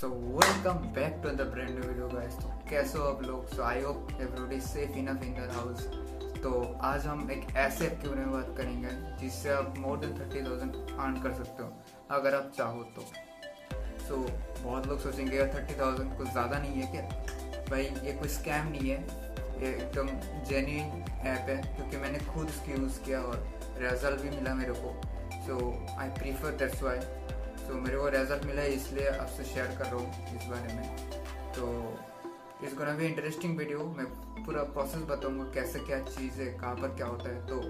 So welcome back to the brand video guys तो कैसे हो आप लोग? So I hope everybody safe enough in the house तो आज हम एक ऐसे ऐप के बारे में बात करेंगे जिससे आप more than thirty thousand earn कर सकते हो अगर आप चाहो तो। सो so, बहुत लोग सोचेंगे थर्टी थाउज़ेंड कुछ ज़्यादा नहीं है क्या? भाई ये कोई स्कैम नहीं है। ये एकदम जेन्यून ऐप है क्योंकि मैंने खुद इसकी यूज़ किया और रिज़ल्ट भी मिला मेरे को। So I prefer that's why तो मेरे को रिज़ल्ट मिला है इसलिए आपसे शेयर कर रहा हूँ इस बारे में। तो इस गोना भी इंटरेस्टिंग वीडियो मैं पूरा प्रोसेस बताऊँगा कैसे क्या चीज़ है, कहाँ पर क्या होता है। तो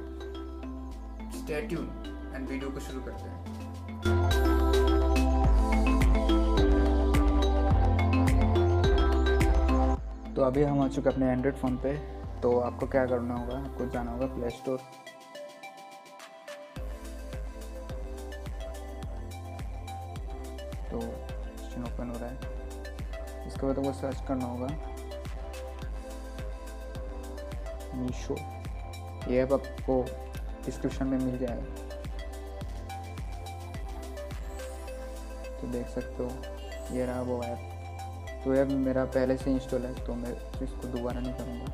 स्टेट्यून एंड वीडियो को शुरू करते हैं। तो अभी हम आ चुके अपने एंड्रॉयड फ़ोन पे। तो आपको क्या करना होगा, आपको जाना होगा प्ले स्टोर तो स्क्रीन ओपन हो रहा है। इसके बाद आपको सर्च करना होगा। मीशो ये ऐप आपको डिस्क्रिप्शन में मिल जाएगा। तो देख सकते हो, ये रहा वो ऐप तो ऐप मेरा पहले से इंस्टॉल है तो मैं इसको दोबारा नहीं करूँगा।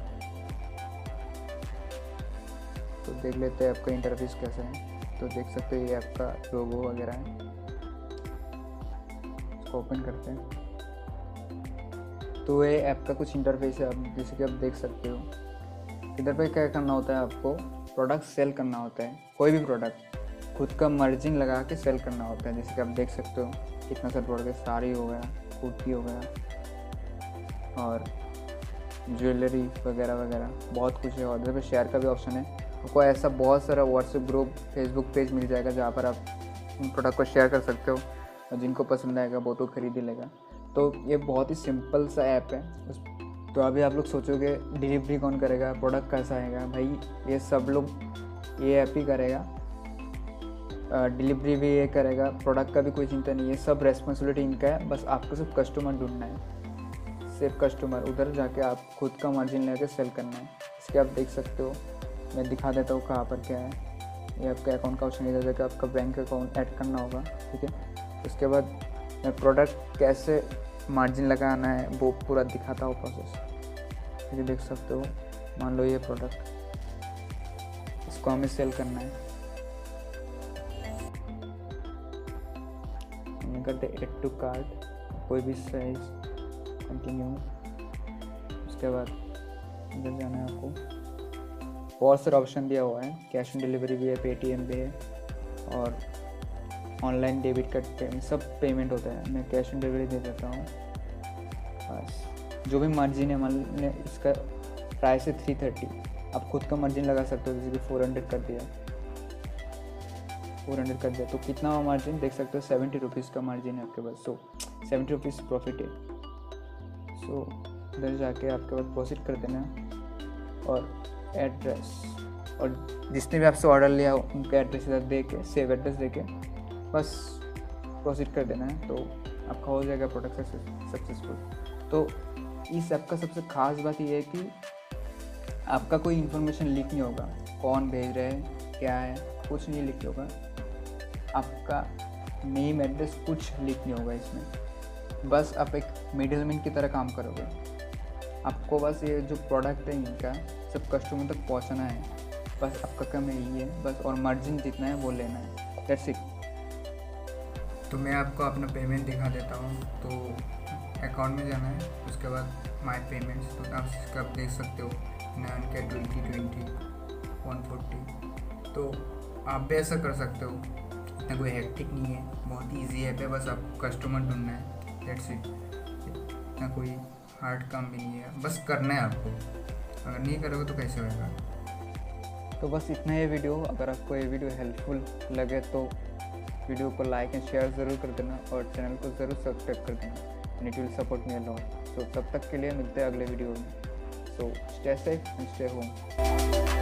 तो देख लेते हैं ऐप का इंटरफेस कैसा है। तो देख सकते हो ये ऐप का लोगो वगैरह है। इसको ओपन करते हैं। तो ये ऐप का कुछ इंटरफेस है, आप जैसे कि आप देख सकते हो। इधर पे क्या करना होता है आपको? प्रोडक्ट सेल करना होता है, कोई भी प्रोडक्ट खुद का मार्जिन लगा के सेल करना होता है, जैसे कि आप देख सकते हो। कितना सारा प्रोडक्ट साड़ी हो गया, कुर्ती हो गया, और ज्वेलरी वगैरह वगैरह, बहुत कुछ है। और इधर पर शेयर का भी ऑप्शन है। आपको ऐसा बहुत सारा व्हाट्सएप ग्रुप फेसबुक पेज मिल जाएगा, जहाँ पर आप उन प्रोडक्ट को शेयर कर सकते हो। और जिनको पसंद आएगा वो तो खरीद ही लेगा। तो ये बहुत ही सिंपल सा ऐप है। उस तो अभी आप लोग सोचोगे डिलीवरी कौन करेगा? प्रोडक्ट कैसा आएगा? भाई, ये सब लोग ये ऐप ही करेगा। डिलीवरी भी ये करेगा। प्रोडक्ट का भी कोई चिंता नहीं है। सब रेस्पॉन्सिबिलिटी इनका है। बस आपको सिर्फ़ कस्टमर ढूंढना है। सिर्फ़ कस्टमर उधर जाके आप खुद का मार्जिन लेके सेल करना है। इसके आप देख सकते हो। मैं दिखा देता हूँ कहाँ पर क्या है। ये आपका अकाउंट का ऑप्शन इधर जाके आपका बैंक अकाउंट ऐड करना होगा। ठीक है? उसके बाद मैं प्रोडक्ट कैसे मार्जिन लगाना है, वो पूरा दिखाता हूँ प्रोसेस है देख सकते हो, मान लो ये प्रोडक्ट इसको हमें सेल करना है। करते एड टू कार्ड कोई भी साइज़ कंटिन्यू उसके बाद इधर जाना है आपको। बहुत सारे ऑप्शन दिया हुआ है कैश ऑन डिलीवरी भी है पेटीएम भी है, और ऑनलाइन डेबिट कार्ड पेमेंट सब पेमेंट होता है। मैं कैश ऑन डिलीवरी दे देता हूँ। बस, जो भी मार्जिन है, मान इसका प्राइस है थ्री थर्टी आप खुद का मार्जिन लगा सकते हो, जैसे कि फोर हंड्रेड कर दिया। फोर हंड्रेड कर दिया तो कितना मार्जिन देख सकते हो सेवेंटी रुपीज़ का मार्जिन है आपके पास। सो सेवेंटी रुपीज़ प्रॉफिट है। सो इधर जाके आपके पास प्रोसीड कर देना और एड्रेस और जिसने भी आपसे ऑर्डर लिया हो, उनका एड्रेस इधर दे के सेव एड्रेस दे के बस प्रोसीड कर देना है तो आपका हो जाएगा प्रोडक्ट सक्सेसफुल तो इस ऐप का सबसे ख़ास बात यह है कि आपका कोई इन्फॉर्मेशन लीक नहीं होगा। कौन भेज रहे हैं, क्या है, कुछ नहीं लीक होगा। आपका नेम एड्रेस कुछ लीक नहीं होगा इसमें। बस आप एक मिडिलमैन की तरह काम करोगे। आपको बस ये जो प्रोडक्ट है इनका, सब कस्टमर तक पहुंचाना है। बस आपका काम यही है, बस और मार्जिन जितना है वो लेना है। दैट्स इट तो मैं आपको अपना पेमेंट दिखा देता हूँ। तो अकाउंट में जाना है, उसके बाद माय पेमेंट्स तो आप इसका आप देख सकते हो। नाइन के ट्वेंटी ट्वेंटी वन फोर्टी तो आप भी ऐसा कर सकते हो। इतना कोई हैक्टिक नहीं है, बहुत ईजी ऐप है, बस आप कस्टमर ढूंढना है। दैट्स इट इतना कोई हार्ड काम भी नहीं है। बस करना है आपको। अगर नहीं करोगे तो कैसे होगा तो बस इतना ही वीडियो अगर आपको ये वीडियो हेल्पफुल लगे तो वीडियो को लाइक एंड शेयर ज़रूर कर देना और चैनल को ज़रूर सब्सक्राइब कर देना। And it will support me a lot so तब तक के लिए मिलते हैं अगले वीडियो में। So stay safe and stay home